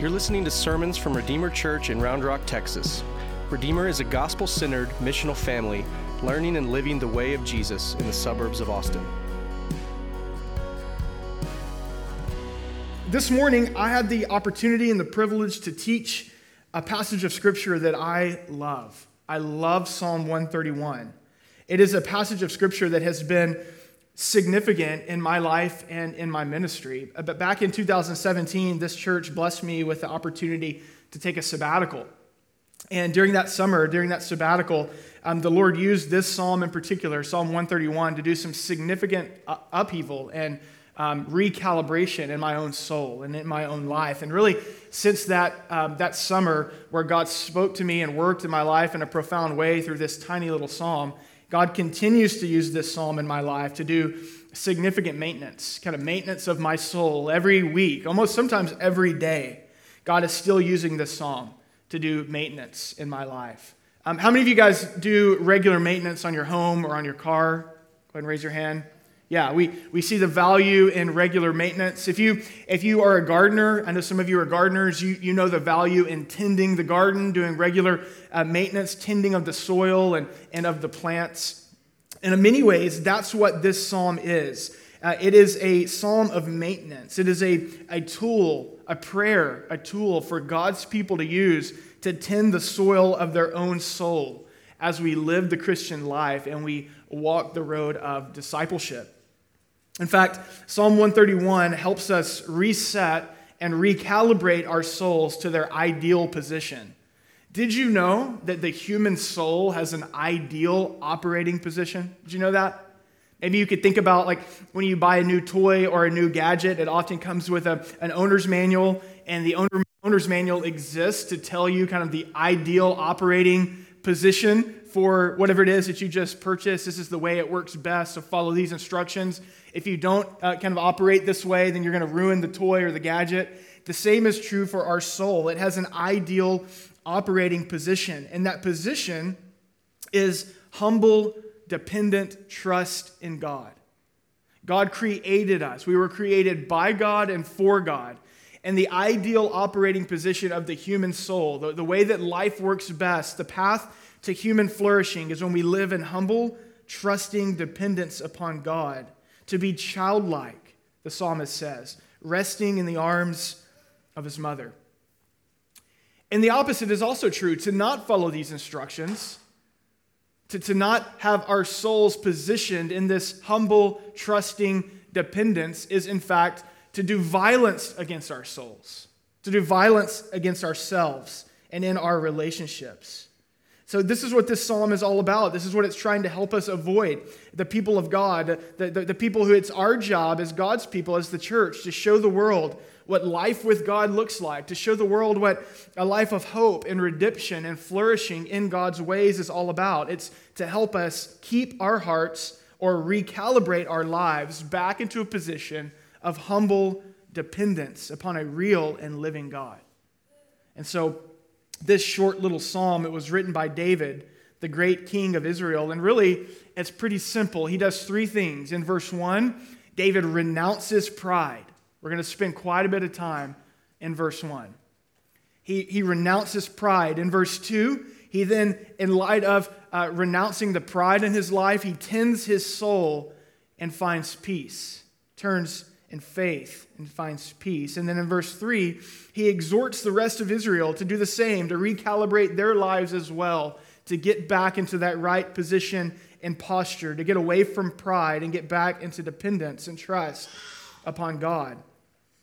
You're listening to sermons from Redeemer Church in Round Rock, Texas. Redeemer is a gospel centered, missional family learning and living the way of Jesus in the suburbs of Austin. This morning, I had the opportunity and the privilege to teach a passage of scripture that I love. I love Psalm 131. It is a passage of scripture that has been significant in my life and in my ministry. Uh, but back in 2017, this church blessed me with the opportunity to take a sabbatical. And during that summer, during that sabbatical, um, the Lord used this psalm in particular, Psalm 131, to do some significant uh, upheaval and um, recalibration in my own soul and in my own life. And really, since that, um, that summer where God spoke to me and worked in my life in a profound way through this tiny little psalm, God continues to use this psalm in my life to do significant maintenance, kind of maintenance of my soul every week, almost sometimes every day. God is still using this psalm to do maintenance in my life. Um, how many of you guys do regular maintenance on your home or on your car? Go ahead and raise your hand. Yeah, we, we see the value in regular maintenance. If you, if you are a gardener, I know some of you are gardeners, you, you know the value in tending the garden, doing regular uh, maintenance, tending of the soil and, and of the plants. And in many ways, that's what this psalm is. Uh, it is a psalm of maintenance, it is a, a tool, a prayer, a tool for God's people to use to tend the soil of their own soul as we live the Christian life and we walk the road of discipleship. In fact, Psalm 131 helps us reset and recalibrate our souls to their ideal position. Did you know that the human soul has an ideal operating position? Did you know that? Maybe you could think about like when you buy a new toy or a new gadget, it often comes with a, an owner's manual, and the owner, owner's manual exists to tell you kind of the ideal operating position for whatever it is that you just purchased. This is the way it works best, so follow these instructions. If you don't uh, kind of operate this way, then you're going to ruin the toy or the gadget. The same is true for our soul. It has an ideal operating position, and that position is humble, dependent trust in God. God created us. We were created by God and for God. And the ideal operating position of the human soul, the, the way that life works best, the path to human flourishing is when we live in humble, trusting dependence upon God. To be childlike, the psalmist says, resting in the arms of his mother. And the opposite is also true to not follow these instructions, to, to not have our souls positioned in this humble, trusting dependence, is in fact to do violence against our souls, to do violence against ourselves and in our relationships. So, this is what this psalm is all about. This is what it's trying to help us avoid. The people of God, the, the, the, people who it's our job as God's people, as the church, to show the world what life with God looks like, to show the world what a life of hope and redemption and flourishing in God's ways is all about. It's to help us keep our hearts or recalibrate our lives back into a position of humble dependence upon a real and living God. And so, this short little psalm. It was written by David, the great king of Israel. And really, it's pretty simple. He does three things. In verse 1, David renounces pride. We're going to spend quite a bit of time in verse 1. He, he renounces pride. In verse 2, he then, in light of uh, renouncing the pride in his life, he tends his soul and finds peace, turns in faith and finds peace. And then in verse 3, he exhorts the rest of Israel to do the same, to recalibrate their lives as well, to get back into that right position and posture, to get away from pride and get back into dependence and trust upon God.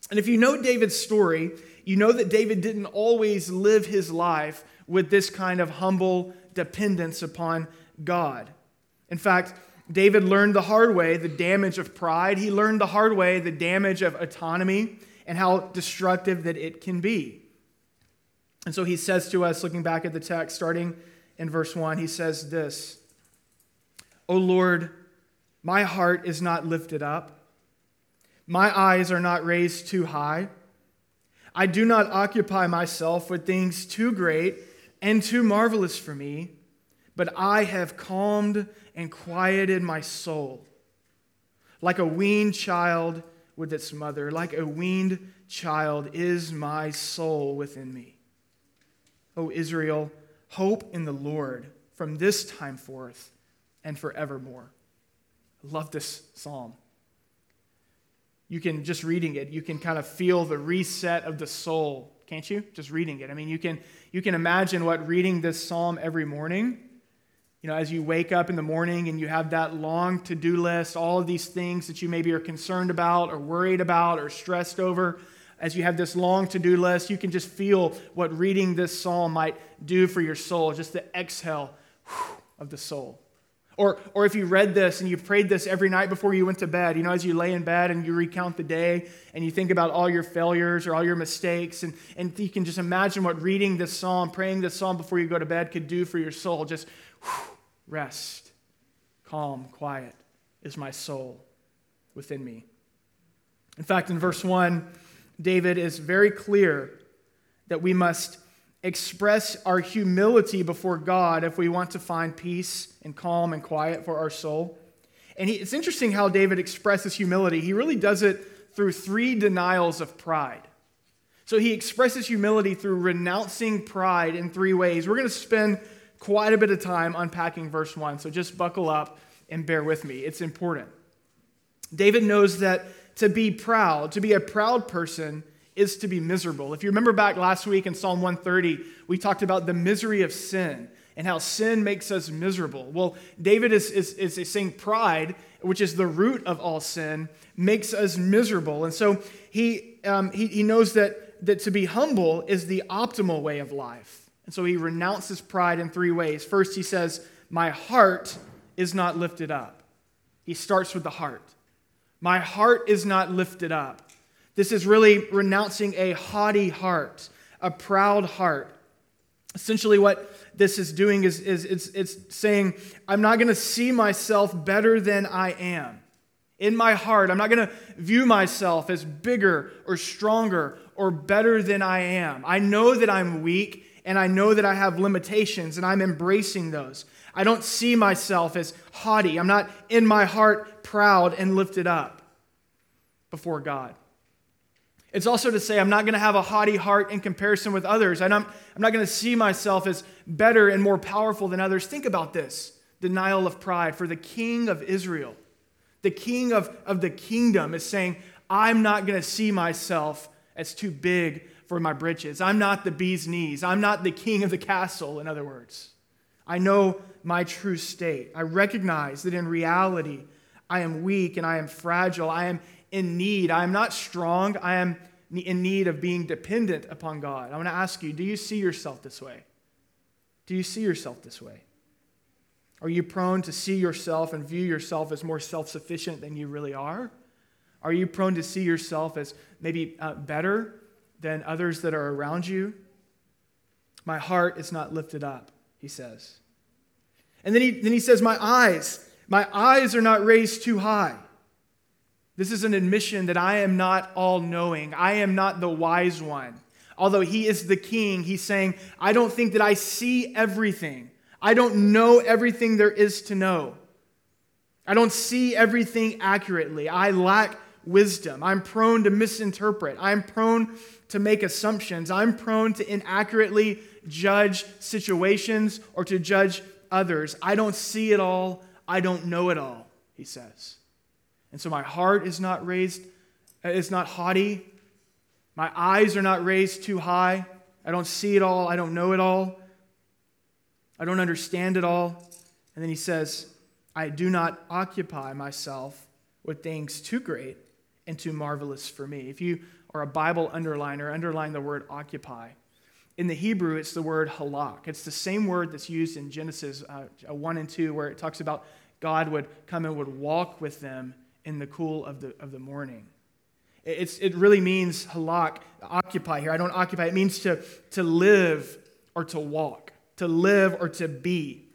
And if you know David's story, you know that David didn't always live his life with this kind of humble dependence upon God. In fact, David learned the hard way the damage of pride. He learned the hard way the damage of autonomy and how destructive that it can be. And so he says to us, looking back at the text, starting in verse 1, he says this O Lord, my heart is not lifted up, my eyes are not raised too high. I do not occupy myself with things too great and too marvelous for me, but I have calmed and quieted my soul. Like a weaned child with its mother. Like a weaned child is my soul within me. O Israel, hope in the Lord from this time forth and forevermore. I love this psalm. You can, just reading it, you can kind of feel the reset of the soul, can't you? Just reading it. I mean, you can, you can imagine what reading this psalm every morning you know, as you wake up in the morning and you have that long to do list, all of these things that you maybe are concerned about or worried about or stressed over, as you have this long to do list, you can just feel what reading this psalm might do for your soul, just the exhale of the soul. Or, or if you read this and you prayed this every night before you went to bed, you know, as you lay in bed and you recount the day and you think about all your failures or all your mistakes, and, and you can just imagine what reading this psalm, praying this psalm before you go to bed could do for your soul. Just rest, calm, quiet is my soul within me. In fact, in verse 1, David is very clear that we must express our humility before God if we want to find peace and calm and quiet for our soul. And he, it's interesting how David expresses humility. He really does it through three denials of pride. So he expresses humility through renouncing pride in three ways. We're going to spend quite a bit of time unpacking verse 1, so just buckle up and bear with me. It's important. David knows that to be proud, to be a proud person, is to be miserable. If you remember back last week in Psalm 130, we talked about the misery of sin and how sin makes us miserable. Well, David is, is, is saying pride, which is the root of all sin, makes us miserable. And so he, um, he, he knows that, that to be humble is the optimal way of life. And so he renounces pride in three ways. First, he says, My heart is not lifted up. He starts with the heart. My heart is not lifted up. This is really renouncing a haughty heart, a proud heart. Essentially, what this is doing is, is it's, it's saying, I'm not going to see myself better than I am. In my heart, I'm not going to view myself as bigger or stronger or better than I am. I know that I'm weak and I know that I have limitations, and I'm embracing those. I don't see myself as haughty. I'm not in my heart proud and lifted up before God. It's also to say I'm not going to have a haughty heart in comparison with others. I'm, I'm not going to see myself as better and more powerful than others. Think about this denial of pride for the king of Israel. The king of, of the kingdom is saying, I'm not going to see myself as too big for my britches. I'm not the bee's knees. I'm not the king of the castle, in other words. I know my true state. I recognize that in reality, I am weak and I am fragile. I am in need. I am not strong. I am in need of being dependent upon God. I want to ask you do you see yourself this way? Do you see yourself this way? Are you prone to see yourself and view yourself as more self sufficient than you really are? Are you prone to see yourself as maybe uh, better than others that are around you. My heart is not lifted up, he says. And then he, then he says, My eyes, my eyes are not raised too high. This is an admission that I am not all knowing. I am not the wise one. Although he is the king, he's saying, I don't think that I see everything. I don't know everything there is to know. I don't see everything accurately. I lack wisdom. I'm prone to misinterpret. I'm prone to make assumptions. I'm prone to inaccurately judge situations or to judge others. I don't see it all. I don't know it all, he says. And so my heart is not raised, uh, it's not haughty. My eyes are not raised too high. I don't see it all. I don't know it all. I don't understand it all. And then he says, I do not occupy myself with things too great and too marvelous for me. If you are a Bible underliner, underline the word occupy. In the Hebrew, it's the word halak. It's the same word that's used in Genesis uh, 1 and 2, where it talks about God would come and would walk with them in the cool of the, of the morning. It's, it really means halak, occupy here. I don't occupy. It means to, to live or to walk, to live or to be.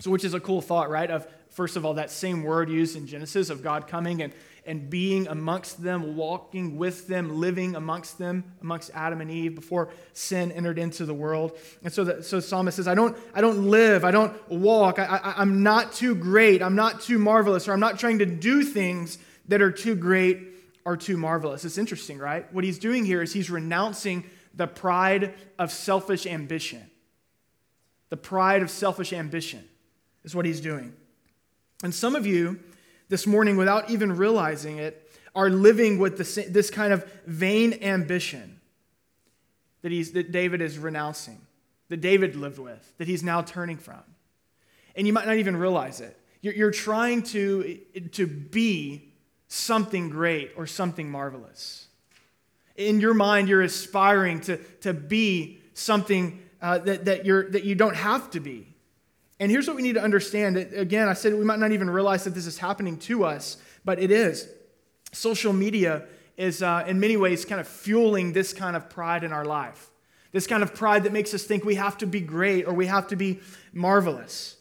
So, which is a cool thought, right? Of, first of all, that same word used in Genesis of God coming and and being amongst them, walking with them, living amongst them, amongst Adam and Eve before sin entered into the world. And so the so psalmist says, I don't, I don't live, I don't walk, I, I, I'm not too great, I'm not too marvelous, or I'm not trying to do things that are too great are too marvelous. It's interesting, right? What he's doing here is he's renouncing the pride of selfish ambition. The pride of selfish ambition is what he's doing. And some of you this morning, without even realizing it, are living with this, this kind of vain ambition that, he's, that David is renouncing, that David lived with, that he's now turning from. And you might not even realize it. You're, you're trying to, to be something great or something marvelous. In your mind, you're aspiring to, to be something uh, that, that, you're, that you don't have to be. And here's what we need to understand. Again, I said we might not even realize that this is happening to us, but it is. Social media is, uh, in many ways, kind of fueling this kind of pride in our life. This kind of pride that makes us think we have to be great or we have to be marvelous.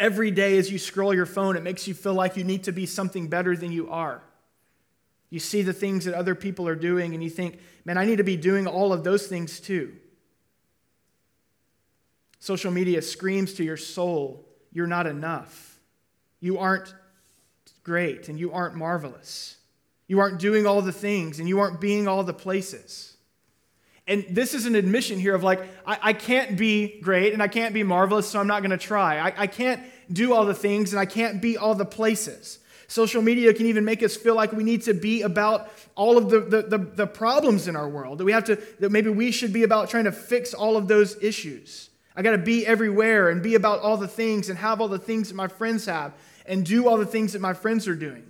Every day as you scroll your phone, it makes you feel like you need to be something better than you are. You see the things that other people are doing and you think, man, I need to be doing all of those things too. Social media screams to your soul, you're not enough. You aren't great and you aren't marvelous. You aren't doing all the things and you aren't being all the places. And this is an admission here of like, I, I can't be great and I can't be marvelous, so I'm not going to try. I, I can't do all the things and I can't be all the places. Social media can even make us feel like we need to be about all of the, the, the, the problems in our world, that we have to, that maybe we should be about trying to fix all of those issues. I got to be everywhere and be about all the things and have all the things that my friends have and do all the things that my friends are doing.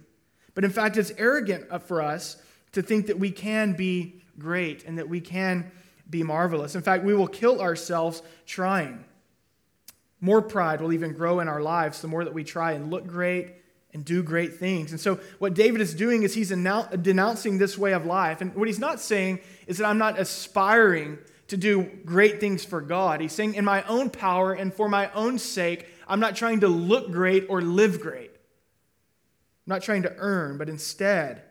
But in fact, it's arrogant for us to think that we can be great and that we can be marvelous. In fact, we will kill ourselves trying. More pride will even grow in our lives the more that we try and look great and do great things. And so, what David is doing is he's denouncing this way of life. And what he's not saying is that I'm not aspiring to do great things for God. He's saying, in my own power and for my own sake, I'm not trying to look great or live great. I'm not trying to earn, but instead,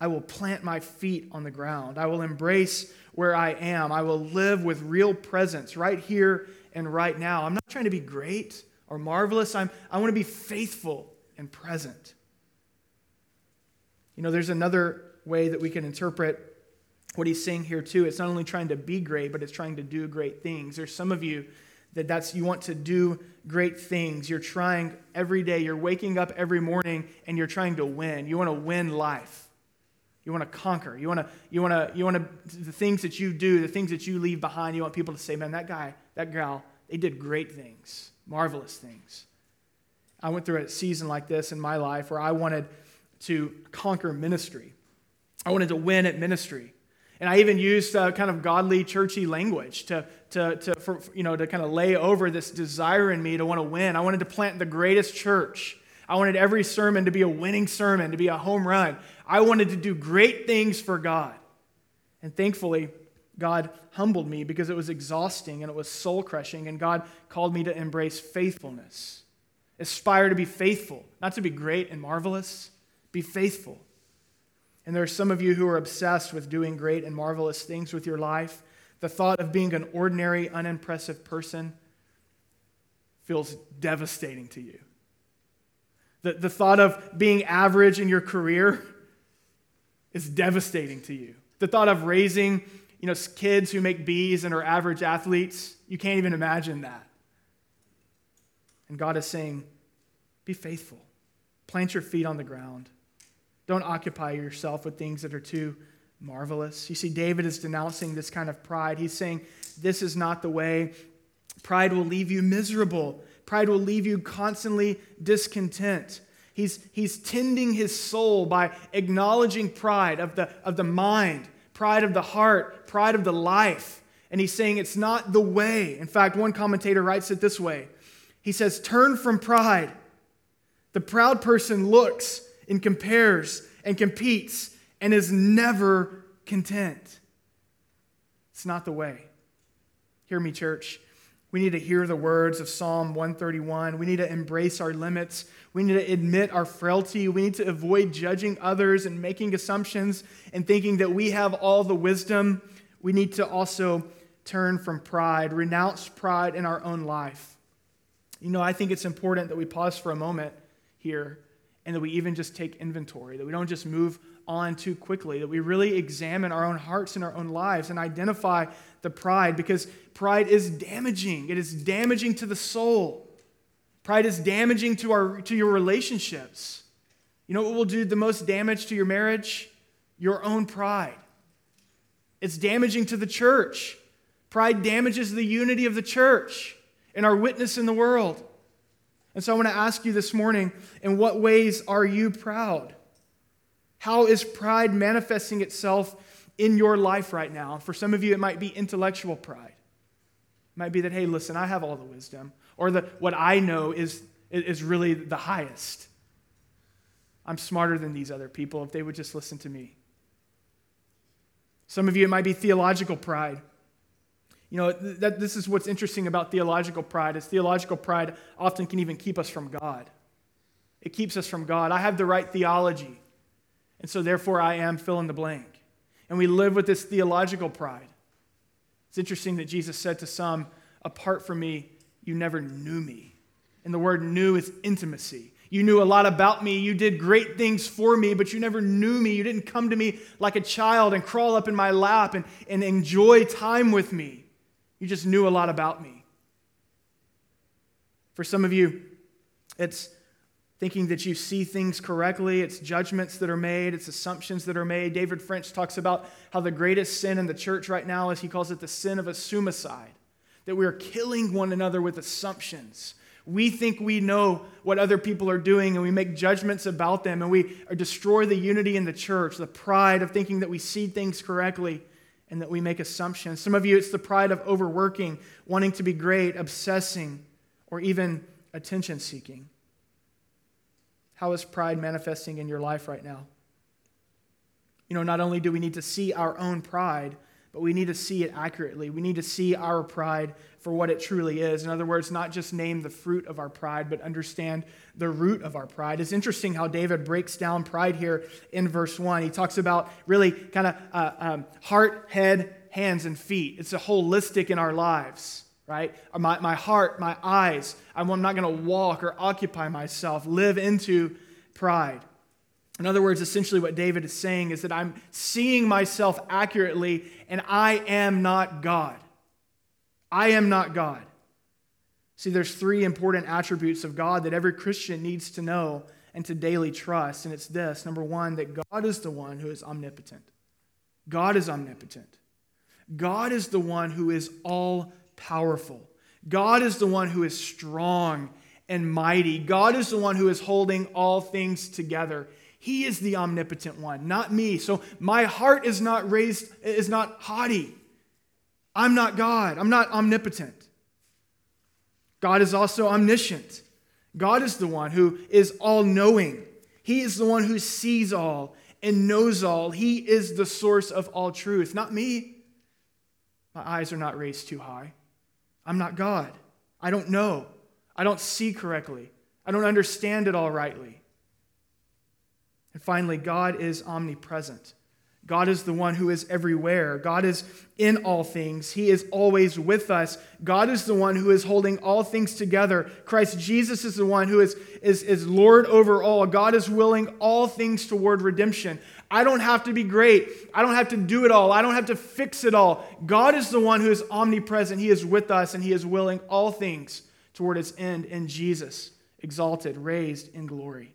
I will plant my feet on the ground. I will embrace where I am. I will live with real presence right here and right now. I'm not trying to be great or marvelous. I'm, I want to be faithful and present. You know, there's another way that we can interpret what he's saying here too it's not only trying to be great but it's trying to do great things. There's some of you that that's you want to do great things. You're trying every day. You're waking up every morning and you're trying to win. You want to win life. You want to conquer. You want to you want to you want to the things that you do the things that you leave behind you want people to say man that guy that gal they did great things marvelous things. I went through a season like this in my life where i wanted to conquer ministry. I wanted to win at ministry and I even used uh, kind of godly, churchy language to, to, to, for, you know, to kind of lay over this desire in me to want to win. I wanted to plant the greatest church. I wanted every sermon to be a winning sermon, to be a home run. I wanted to do great things for God. And thankfully, God humbled me because it was exhausting and it was soul crushing, and God called me to embrace faithfulness. Aspire to be faithful, not to be great and marvelous, be faithful. And there are some of you who are obsessed with doing great and marvelous things with your life. The thought of being an ordinary, unimpressive person feels devastating to you. The, the thought of being average in your career is devastating to you. The thought of raising you know, kids who make B's and are average athletes, you can't even imagine that. And God is saying, be faithful, plant your feet on the ground. Don't occupy yourself with things that are too marvelous. You see, David is denouncing this kind of pride. He's saying, This is not the way. Pride will leave you miserable, pride will leave you constantly discontent. He's, he's tending his soul by acknowledging pride of the, of the mind, pride of the heart, pride of the life. And he's saying it's not the way. In fact, one commentator writes it this way He says, Turn from pride. The proud person looks and compares and competes and is never content. It's not the way. Hear me, church. We need to hear the words of Psalm 131. We need to embrace our limits. We need to admit our frailty. We need to avoid judging others and making assumptions and thinking that we have all the wisdom. We need to also turn from pride, renounce pride in our own life. You know, I think it's important that we pause for a moment here and that we even just take inventory, that we don't just move on too quickly, that we really examine our own hearts and our own lives and identify the pride because pride is damaging. It is damaging to the soul. Pride is damaging to, our, to your relationships. You know what will do the most damage to your marriage? Your own pride. It's damaging to the church. Pride damages the unity of the church and our witness in the world. And so I want to ask you this morning in what ways are you proud? How is pride manifesting itself in your life right now? For some of you, it might be intellectual pride. It might be that, hey, listen, I have all the wisdom, or that what I know is, is really the highest. I'm smarter than these other people if they would just listen to me. Some of you, it might be theological pride. You know, that, this is what's interesting about theological pride is theological pride often can even keep us from God. It keeps us from God. I have the right theology, and so therefore I am fill in the blank. And we live with this theological pride. It's interesting that Jesus said to some, Apart from me, you never knew me. And the word knew is intimacy. You knew a lot about me. You did great things for me, but you never knew me. You didn't come to me like a child and crawl up in my lap and, and enjoy time with me. You just knew a lot about me. For some of you, it's thinking that you see things correctly. It's judgments that are made, it's assumptions that are made. David French talks about how the greatest sin in the church right now is he calls it the sin of a suicide, that we are killing one another with assumptions. We think we know what other people are doing and we make judgments about them and we destroy the unity in the church, the pride of thinking that we see things correctly and that we make assumptions. Some of you, it's the pride of overworking, wanting to be great, obsessing, or even attention seeking. How is pride manifesting in your life right now? You know, not only do we need to see our own pride, but we need to see it accurately. We need to see our pride for what it truly is. In other words, not just name the fruit of our pride, but understand the root of our pride. It's interesting how David breaks down pride here in verse 1. He talks about really kind of uh, um, heart, head, hands, and feet. It's a holistic in our lives, right? My, my heart, my eyes. I'm not going to walk or occupy myself, live into pride. In other words, essentially what David is saying is that I'm seeing myself accurately and I am not God. I am not God. See, there's three important attributes of God that every Christian needs to know and to daily trust. And it's this number one, that God is the one who is omnipotent. God is omnipotent. God is the one who is all powerful. God is the one who is strong and mighty. God is the one who is holding all things together. He is the omnipotent one, not me. So my heart is not raised, is not haughty. I'm not God. I'm not omnipotent. God is also omniscient. God is the one who is all knowing. He is the one who sees all and knows all. He is the source of all truth, not me. My eyes are not raised too high. I'm not God. I don't know. I don't see correctly. I don't understand it all rightly. And finally, God is omnipresent. God is the one who is everywhere. God is in all things. He is always with us. God is the one who is holding all things together. Christ Jesus is the one who is, is, is Lord over all. God is willing all things toward redemption. I don't have to be great. I don't have to do it all. I don't have to fix it all. God is the one who is omnipresent. He is with us and He is willing all things toward its end in Jesus, exalted, raised in glory.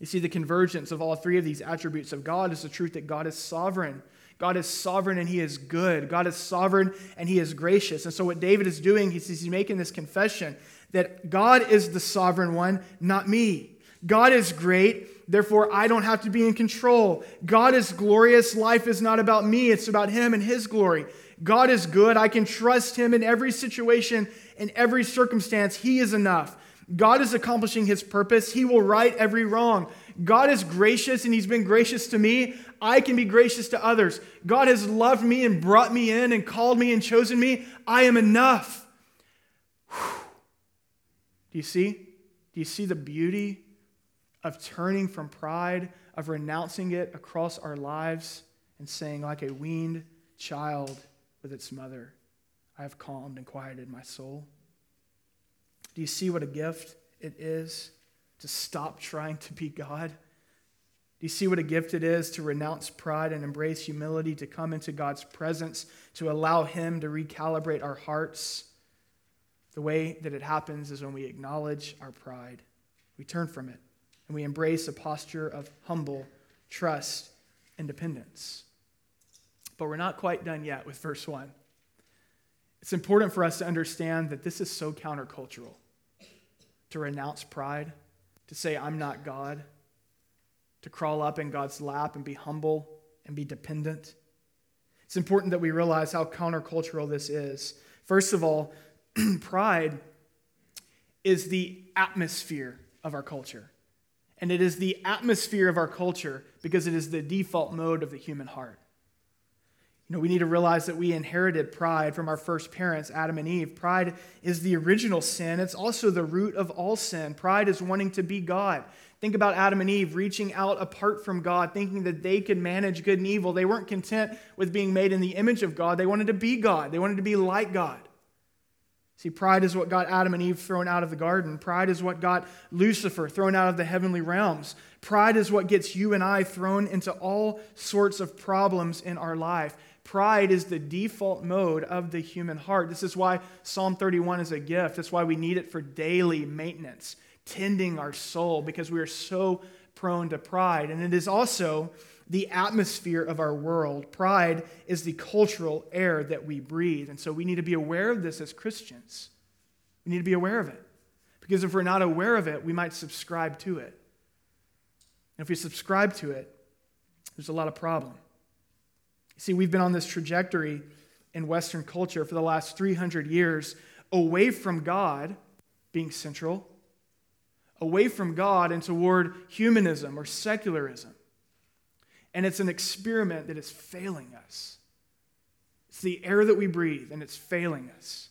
You see, the convergence of all three of these attributes of God is the truth that God is sovereign. God is sovereign and he is good. God is sovereign and he is gracious. And so, what David is doing, he's, he's making this confession that God is the sovereign one, not me. God is great, therefore, I don't have to be in control. God is glorious. Life is not about me, it's about him and his glory. God is good. I can trust him in every situation, in every circumstance. He is enough. God is accomplishing his purpose. He will right every wrong. God is gracious and he's been gracious to me. I can be gracious to others. God has loved me and brought me in and called me and chosen me. I am enough. Whew. Do you see? Do you see the beauty of turning from pride, of renouncing it across our lives and saying, like a weaned child with its mother, I have calmed and quieted my soul? Do you see what a gift it is? to stop trying to be God? Do you see what a gift it is to renounce pride and embrace humility, to come into God's presence, to allow Him to recalibrate our hearts? The way that it happens is when we acknowledge our pride, we turn from it, and we embrace a posture of humble trust and dependence. But we're not quite done yet with verse 1. It's important for us to understand that this is so countercultural to renounce pride, to say, I'm not God, to crawl up in God's lap and be humble and be dependent. It's important that we realize how countercultural this is. First of all, pride is the atmosphere of our culture. And it is the atmosphere of our culture because it is the default mode of the human heart. You know, we need to realize that we inherited pride from our first parents, Adam and Eve. Pride is the original sin. It's also the root of all sin. Pride is wanting to be God. Think about Adam and Eve reaching out apart from God, thinking that they could manage good and evil. They weren't content with being made in the image of God. They wanted to be God, they wanted to be like God. See, pride is what got Adam and Eve thrown out of the garden. Pride is what got Lucifer thrown out of the heavenly realms. Pride is what gets you and I thrown into all sorts of problems in our life. Pride is the default mode of the human heart. This is why Psalm 31 is a gift. That's why we need it for daily maintenance, tending our soul, because we are so prone to pride. And it is also the atmosphere of our world. Pride is the cultural air that we breathe. And so we need to be aware of this as Christians. We need to be aware of it. Because if we're not aware of it, we might subscribe to it. And if we subscribe to it, there's a lot of problem. See, we've been on this trajectory in Western culture for the last 300 years away from God being central, away from God and toward humanism or secularism. And it's an experiment that is failing us. It's the air that we breathe, and it's failing us.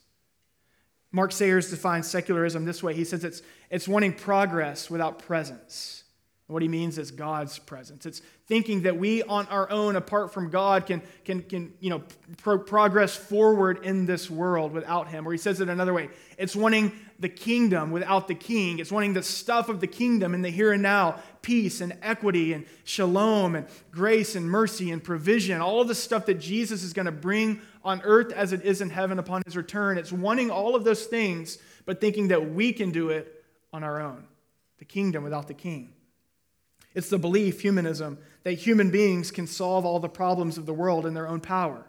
Mark Sayers defines secularism this way he says it's, it's wanting progress without presence. What he means is God's presence. It's thinking that we on our own, apart from God, can, can, can you know, pro- progress forward in this world without him. Or he says it another way it's wanting the kingdom without the king. It's wanting the stuff of the kingdom in the here and now peace and equity and shalom and grace and mercy and provision, all the stuff that Jesus is going to bring on earth as it is in heaven upon his return. It's wanting all of those things, but thinking that we can do it on our own. The kingdom without the king. It's the belief, humanism, that human beings can solve all the problems of the world in their own power.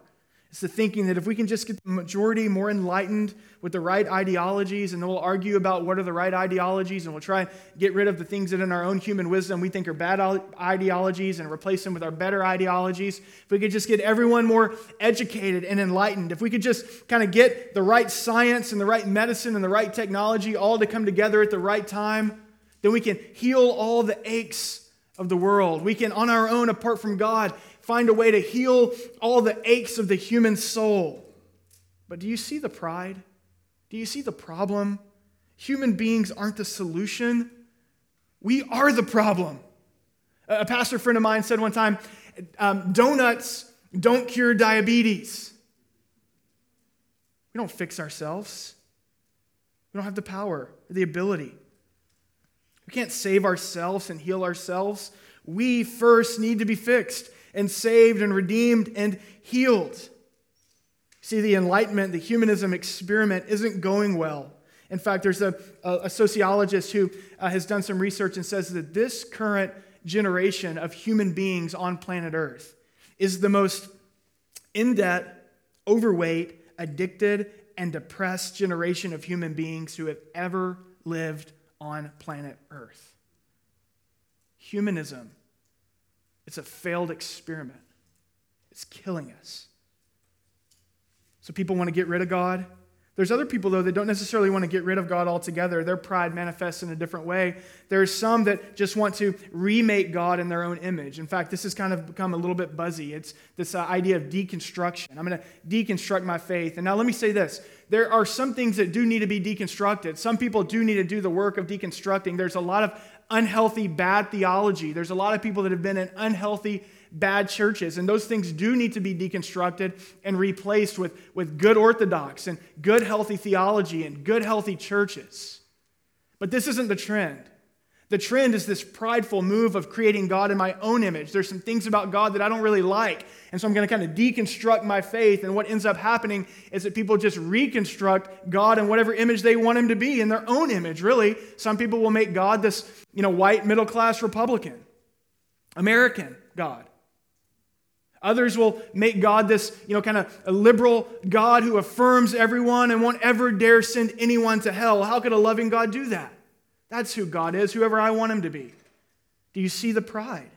It's the thinking that if we can just get the majority more enlightened with the right ideologies, and then we'll argue about what are the right ideologies, and we'll try and get rid of the things that in our own human wisdom we think are bad ideologies and replace them with our better ideologies. If we could just get everyone more educated and enlightened, if we could just kind of get the right science and the right medicine and the right technology all to come together at the right time, then we can heal all the aches of the world. We can, on our own, apart from God, find a way to heal all the aches of the human soul. But do you see the pride? Do you see the problem? Human beings aren't the solution. We are the problem. A pastor friend of mine said one time um, donuts don't cure diabetes. We don't fix ourselves, we don't have the power or the ability. We can't save ourselves and heal ourselves. We first need to be fixed and saved and redeemed and healed. See, the Enlightenment, the humanism experiment isn't going well. In fact, there's a, a sociologist who uh, has done some research and says that this current generation of human beings on planet Earth is the most in debt, overweight, addicted, and depressed generation of human beings who have ever lived on planet Earth. Humanism, it's a failed experiment, it's killing us. So people want to get rid of God. There's other people, though, that don't necessarily want to get rid of God altogether. Their pride manifests in a different way. There's some that just want to remake God in their own image. In fact, this has kind of become a little bit buzzy. It's this uh, idea of deconstruction. I'm going to deconstruct my faith. And now let me say this there are some things that do need to be deconstructed. Some people do need to do the work of deconstructing. There's a lot of unhealthy, bad theology. There's a lot of people that have been in unhealthy, bad churches. And those things do need to be deconstructed and replaced with, with good orthodox and good, healthy theology and good, healthy churches. But this isn't the trend. The trend is this prideful move of creating God in my own image. There's some things about God that I don't really like. And so I'm going to kind of deconstruct my faith. And what ends up happening is that people just reconstruct God in whatever image they want him to be, in their own image, really. Some people will make God this, you know, white middle class Republican, American God. Others will make God this, you know, kind of liberal God who affirms everyone and won't ever dare send anyone to hell. How could a loving God do that? That's who God is, whoever I want him to be. Do you see the pride?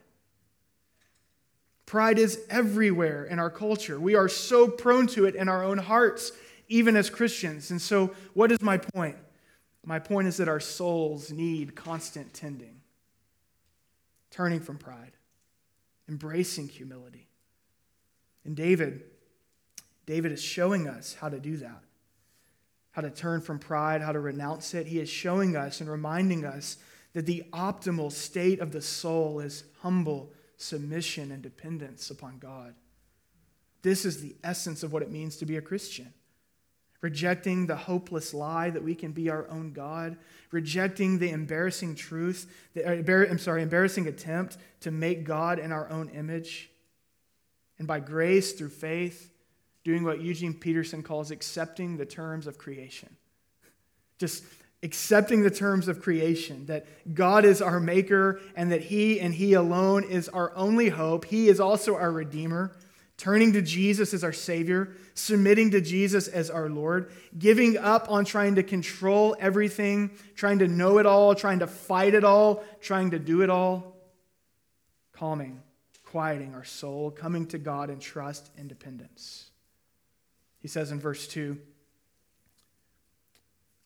Pride is everywhere in our culture. We are so prone to it in our own hearts, even as Christians. And so, what is my point? My point is that our souls need constant tending, turning from pride, embracing humility. And David, David is showing us how to do that how to turn from pride, how to renounce it. He is showing us and reminding us that the optimal state of the soul is humble submission and dependence upon God. This is the essence of what it means to be a Christian. Rejecting the hopeless lie that we can be our own God, rejecting the embarrassing truth, the, uh, I'm sorry, embarrassing attempt to make God in our own image. And by grace, through faith, doing what Eugene Peterson calls accepting the terms of creation. Just accepting the terms of creation, that God is our maker and that He and He alone is our only hope. He is also our Redeemer. Turning to Jesus as our Savior, submitting to Jesus as our Lord, giving up on trying to control everything, trying to know it all, trying to fight it all, trying to do it all, calming, quieting our soul, coming to God in trust and dependence. He says in verse 2,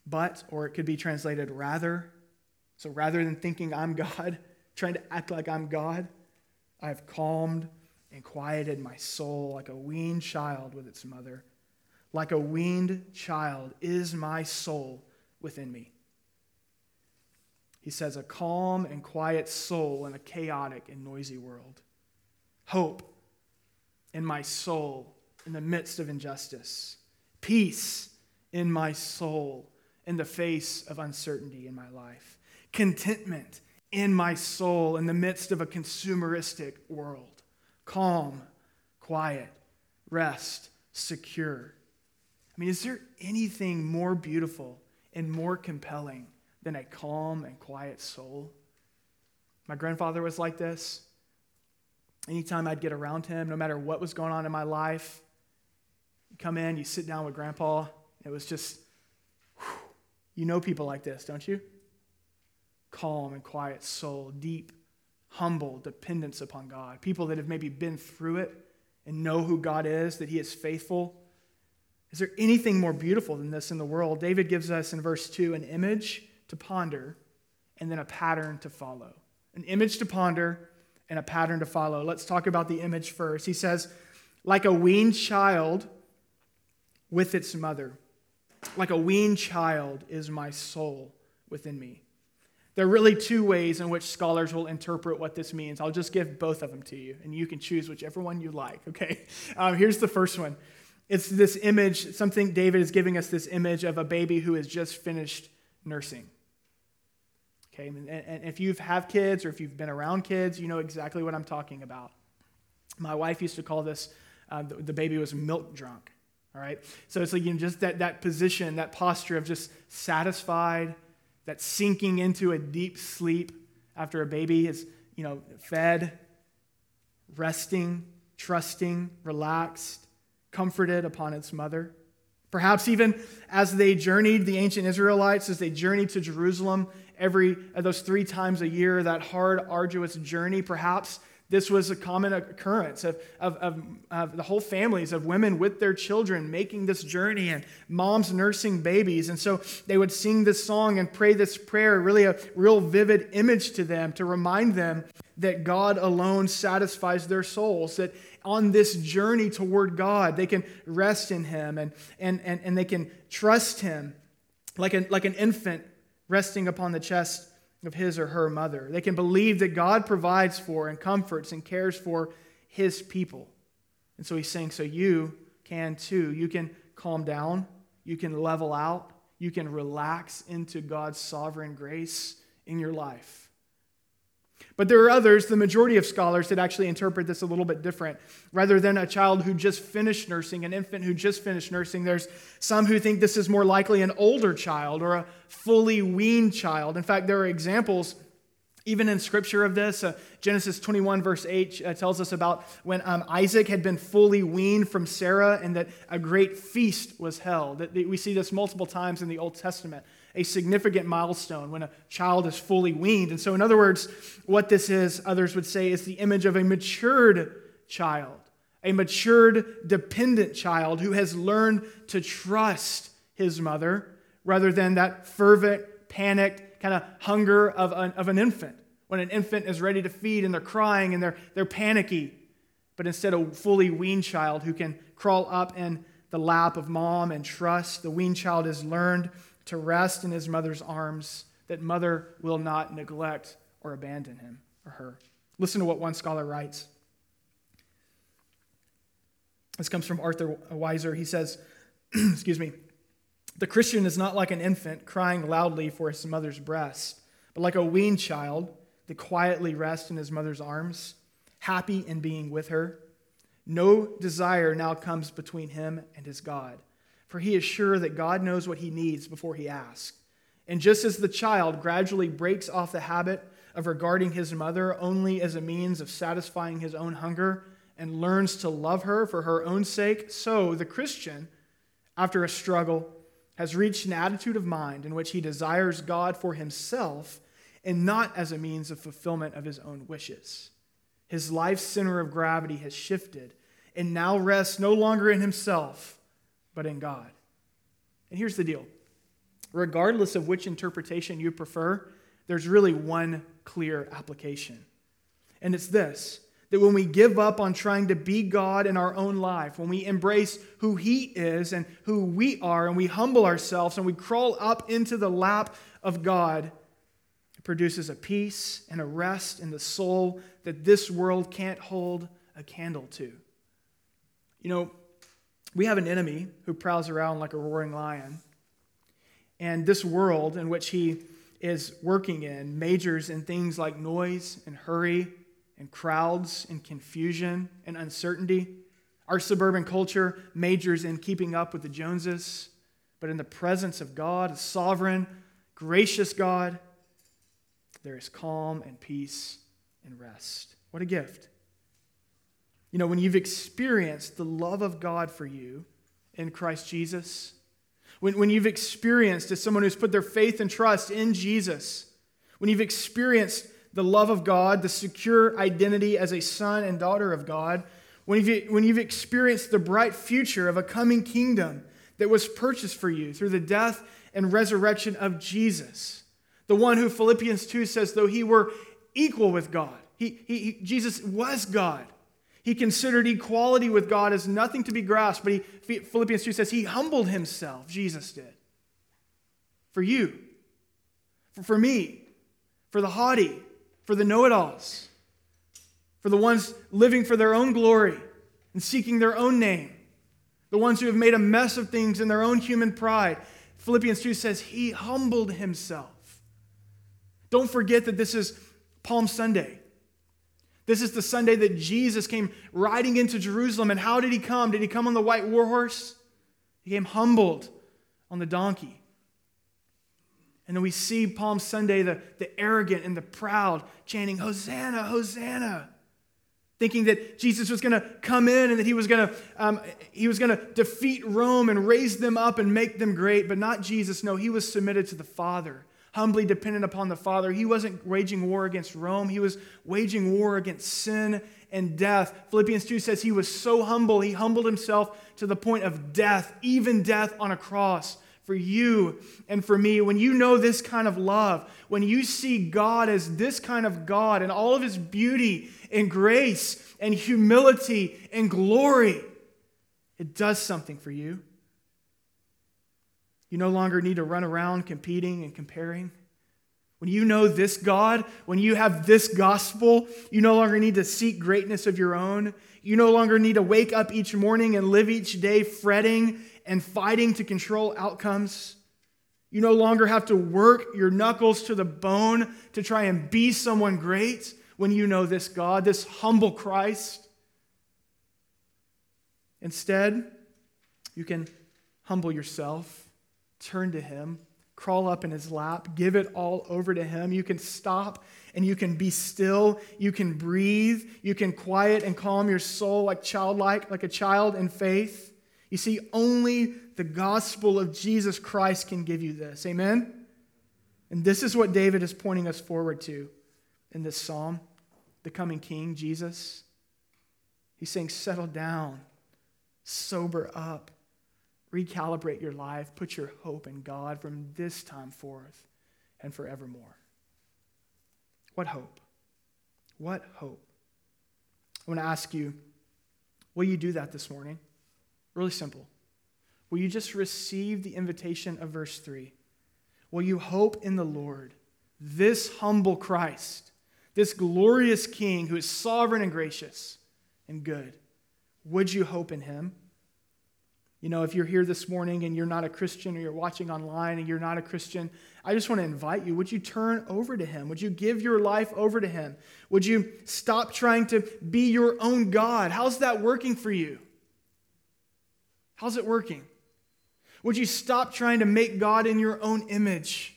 but, or it could be translated rather. So rather than thinking I'm God, trying to act like I'm God, I have calmed and quieted my soul like a weaned child with its mother. Like a weaned child is my soul within me. He says, a calm and quiet soul in a chaotic and noisy world. Hope in my soul in the midst of injustice, peace in my soul in the face of uncertainty in my life, contentment in my soul in the midst of a consumeristic world, calm, quiet, rest, secure. I mean, is there anything more beautiful and more compelling than a calm and quiet soul? My grandfather was like this. Anytime I'd get around him, no matter what was going on in my life, you come in, you sit down with grandpa. It was just, whew, you know people like this, don't you? Calm and quiet soul, deep, humble dependence upon God. People that have maybe been through it and know who God is, that He is faithful. Is there anything more beautiful than this in the world? David gives us in verse 2 an image to ponder and then a pattern to follow. An image to ponder and a pattern to follow. Let's talk about the image first. He says, like a weaned child with its mother. Like a weaned child is my soul within me. There are really two ways in which scholars will interpret what this means. I'll just give both of them to you, and you can choose whichever one you like, okay? Um, here's the first one it's this image, something David is giving us this image of a baby who has just finished nursing. Okay, and, and if you have kids or if you've been around kids, you know exactly what I'm talking about. My wife used to call this uh, the, the baby was milk drunk. All right? So it's like you know, just that, that position, that posture of just satisfied, that sinking into a deep sleep after a baby is, you know, fed, resting, trusting, relaxed, comforted upon its mother. Perhaps even as they journeyed, the ancient Israelites, as they journeyed to Jerusalem every uh, those three times a year, that hard, arduous journey, perhaps this was a common occurrence of, of, of, of, the whole families of women with their children making this journey and moms nursing babies. And so they would sing this song and pray this prayer, really a real vivid image to them to remind them that God alone satisfies their souls, that on this journey toward God, they can rest in Him and, and, and, and they can trust Him like an, like an infant resting upon the chest of his or her mother. They can believe that God provides for and comforts and cares for his people. And so he's saying, so you can too. You can calm down, you can level out, you can relax into God's sovereign grace in your life. But there are others, the majority of scholars, that actually interpret this a little bit different. Rather than a child who just finished nursing, an infant who just finished nursing, there's some who think this is more likely an older child or a fully weaned child. In fact, there are examples even in scripture of this, uh, Genesis 21, verse 8, uh, tells us about when um, Isaac had been fully weaned from Sarah and that a great feast was held. We see this multiple times in the Old Testament, a significant milestone when a child is fully weaned. And so, in other words, what this is, others would say, is the image of a matured child, a matured, dependent child who has learned to trust his mother rather than that fervent, panicked, kind of hunger of an, of an infant. When an infant is ready to feed and they're crying and they're, they're panicky, but instead a fully weaned child who can crawl up in the lap of mom and trust, the weaned child has learned to rest in his mother's arms, that mother will not neglect or abandon him or her. Listen to what one scholar writes. This comes from Arthur Weiser. He says, excuse me, the Christian is not like an infant crying loudly for his mother's breast, but like a weaned child that quietly rests in his mother's arms, happy in being with her. No desire now comes between him and his God, for he is sure that God knows what he needs before he asks. And just as the child gradually breaks off the habit of regarding his mother only as a means of satisfying his own hunger and learns to love her for her own sake, so the Christian, after a struggle, has reached an attitude of mind in which he desires God for himself and not as a means of fulfillment of his own wishes. His life's center of gravity has shifted and now rests no longer in himself, but in God. And here's the deal regardless of which interpretation you prefer, there's really one clear application. And it's this that when we give up on trying to be God in our own life, when we embrace who He is and who we are, and we humble ourselves and we crawl up into the lap of God, it produces a peace and a rest in the soul that this world can't hold a candle to. You know, we have an enemy who prowls around like a roaring lion. And this world in which he is working in majors in things like noise and hurry and crowds and confusion and uncertainty. Our suburban culture majors in keeping up with the Joneses, but in the presence of God, a sovereign, gracious God, there is calm and peace and rest. What a gift. You know, when you've experienced the love of God for you in Christ Jesus, when, when you've experienced as someone who's put their faith and trust in Jesus, when you've experienced the love of God, the secure identity as a son and daughter of God, when you've, when you've experienced the bright future of a coming kingdom that was purchased for you through the death and resurrection of Jesus, the one who Philippians 2 says, though he were equal with God, he, he, he Jesus was God. He considered equality with God as nothing to be grasped, but he, Philippians 2 says he humbled himself, Jesus did. For you, for, for me, for the haughty, for the know it alls, for the ones living for their own glory and seeking their own name, the ones who have made a mess of things in their own human pride. Philippians 2 says, He humbled Himself. Don't forget that this is Palm Sunday. This is the Sunday that Jesus came riding into Jerusalem. And how did he come? Did he come on the white war horse? He came humbled on the donkey. And then we see Palm Sunday, the, the arrogant and the proud chanting, Hosanna, Hosanna, thinking that Jesus was going to come in and that he was going to um, he was going to defeat Rome and raise them up and make them great. But not Jesus. No, he was submitted to the Father, humbly dependent upon the Father. He wasn't waging war against Rome. He was waging war against sin and death. Philippians 2 says he was so humble, he humbled himself to the point of death, even death on a cross for you and for me, when you know this kind of love, when you see God as this kind of God and all of his beauty and grace and humility and glory, it does something for you. You no longer need to run around competing and comparing. When you know this God, when you have this gospel, you no longer need to seek greatness of your own. You no longer need to wake up each morning and live each day fretting and fighting to control outcomes. You no longer have to work your knuckles to the bone to try and be someone great. when you know this God, this humble Christ. Instead, you can humble yourself, turn to Him, crawl up in His lap, give it all over to Him. You can stop and you can be still. You can breathe. You can quiet and calm your soul like childlike, like a child in faith. You see, only the gospel of Jesus Christ can give you this. Amen? And this is what David is pointing us forward to in this psalm the coming king, Jesus. He's saying, settle down, sober up, recalibrate your life, put your hope in God from this time forth and forevermore. What hope? What hope? I want to ask you, will you do that this morning? Really simple. Will you just receive the invitation of verse 3? Will you hope in the Lord, this humble Christ, this glorious King who is sovereign and gracious and good? Would you hope in him? You know, if you're here this morning and you're not a Christian or you're watching online and you're not a Christian, I just want to invite you. Would you turn over to Him? Would you give your life over to Him? Would you stop trying to be your own God? How's that working for you? How's it working? Would you stop trying to make God in your own image?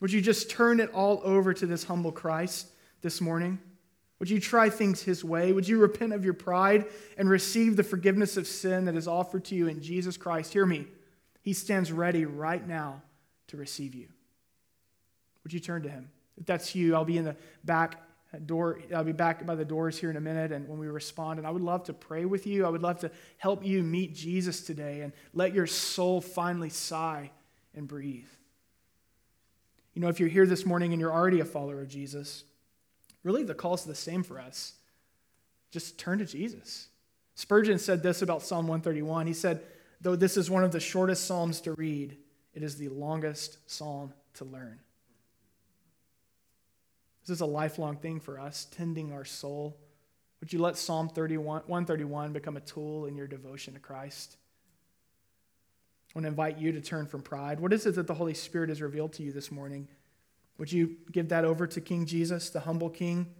Would you just turn it all over to this humble Christ this morning? Would you try things His way? Would you repent of your pride and receive the forgiveness of sin that is offered to you in Jesus Christ? Hear me. He stands ready right now to receive you. Would you turn to Him? If that's you, I'll be in the back door. I'll be back by the doors here in a minute, and when we respond, and I would love to pray with you. I would love to help you meet Jesus today and let your soul finally sigh and breathe. You know, if you're here this morning and you're already a follower of Jesus, Really, the call is the same for us. Just turn to Jesus. Spurgeon said this about Psalm 131. He said, Though this is one of the shortest Psalms to read, it is the longest Psalm to learn. This is a lifelong thing for us, tending our soul. Would you let Psalm 31, 131 become a tool in your devotion to Christ? I want to invite you to turn from pride. What is it that the Holy Spirit has revealed to you this morning? Would you give that over to King Jesus, the humble King?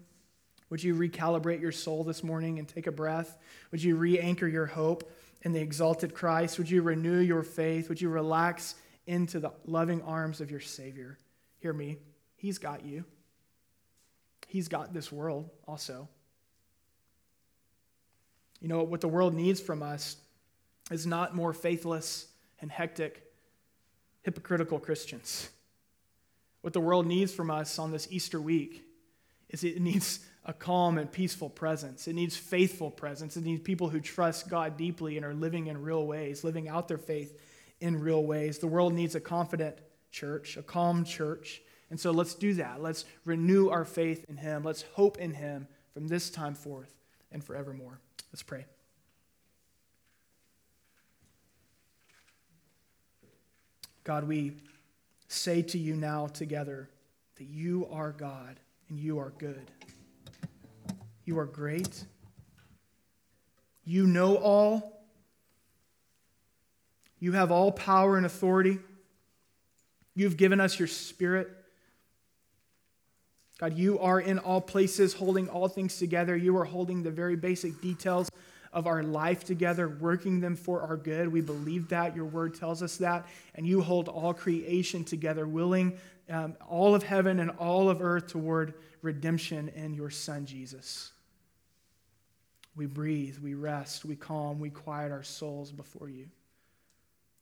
Would you recalibrate your soul this morning and take a breath? Would you re anchor your hope in the exalted Christ? Would you renew your faith? Would you relax into the loving arms of your Savior? Hear me. He's got you, He's got this world also. You know, what the world needs from us is not more faithless and hectic, hypocritical Christians. What the world needs from us on this Easter week is it needs a calm and peaceful presence. It needs faithful presence. It needs people who trust God deeply and are living in real ways, living out their faith in real ways. The world needs a confident church, a calm church. And so let's do that. Let's renew our faith in Him. Let's hope in Him from this time forth and forevermore. Let's pray. God, we say to you now together that you are God and you are good. You are great. You know all. You have all power and authority. You've given us your spirit. God, you are in all places, holding all things together. You are holding the very basic details of our life together, working them for our good. We believe that. Your word tells us that. And you hold all creation together, willing um, all of heaven and all of earth toward redemption in your Son, Jesus. We breathe, we rest, we calm, we quiet our souls before you.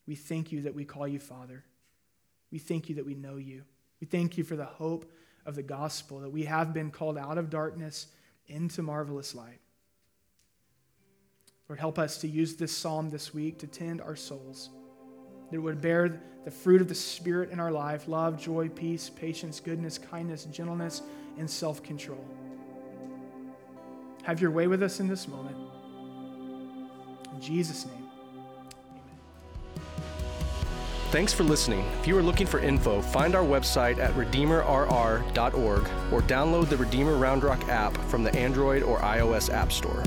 We thank you that we call you Father. We thank you that we know you. We thank you for the hope of the gospel, that we have been called out of darkness into marvelous light. Lord, help us to use this psalm this week to tend our souls, that it would bear the fruit of the Spirit in our life love, joy, peace, patience, goodness, kindness, gentleness, and self control. Have your way with us in this moment. In Jesus' name. Thanks for listening. If you are looking for info, find our website at redeemerrr.org or download the Redeemer Round Rock app from the Android or iOS App Store.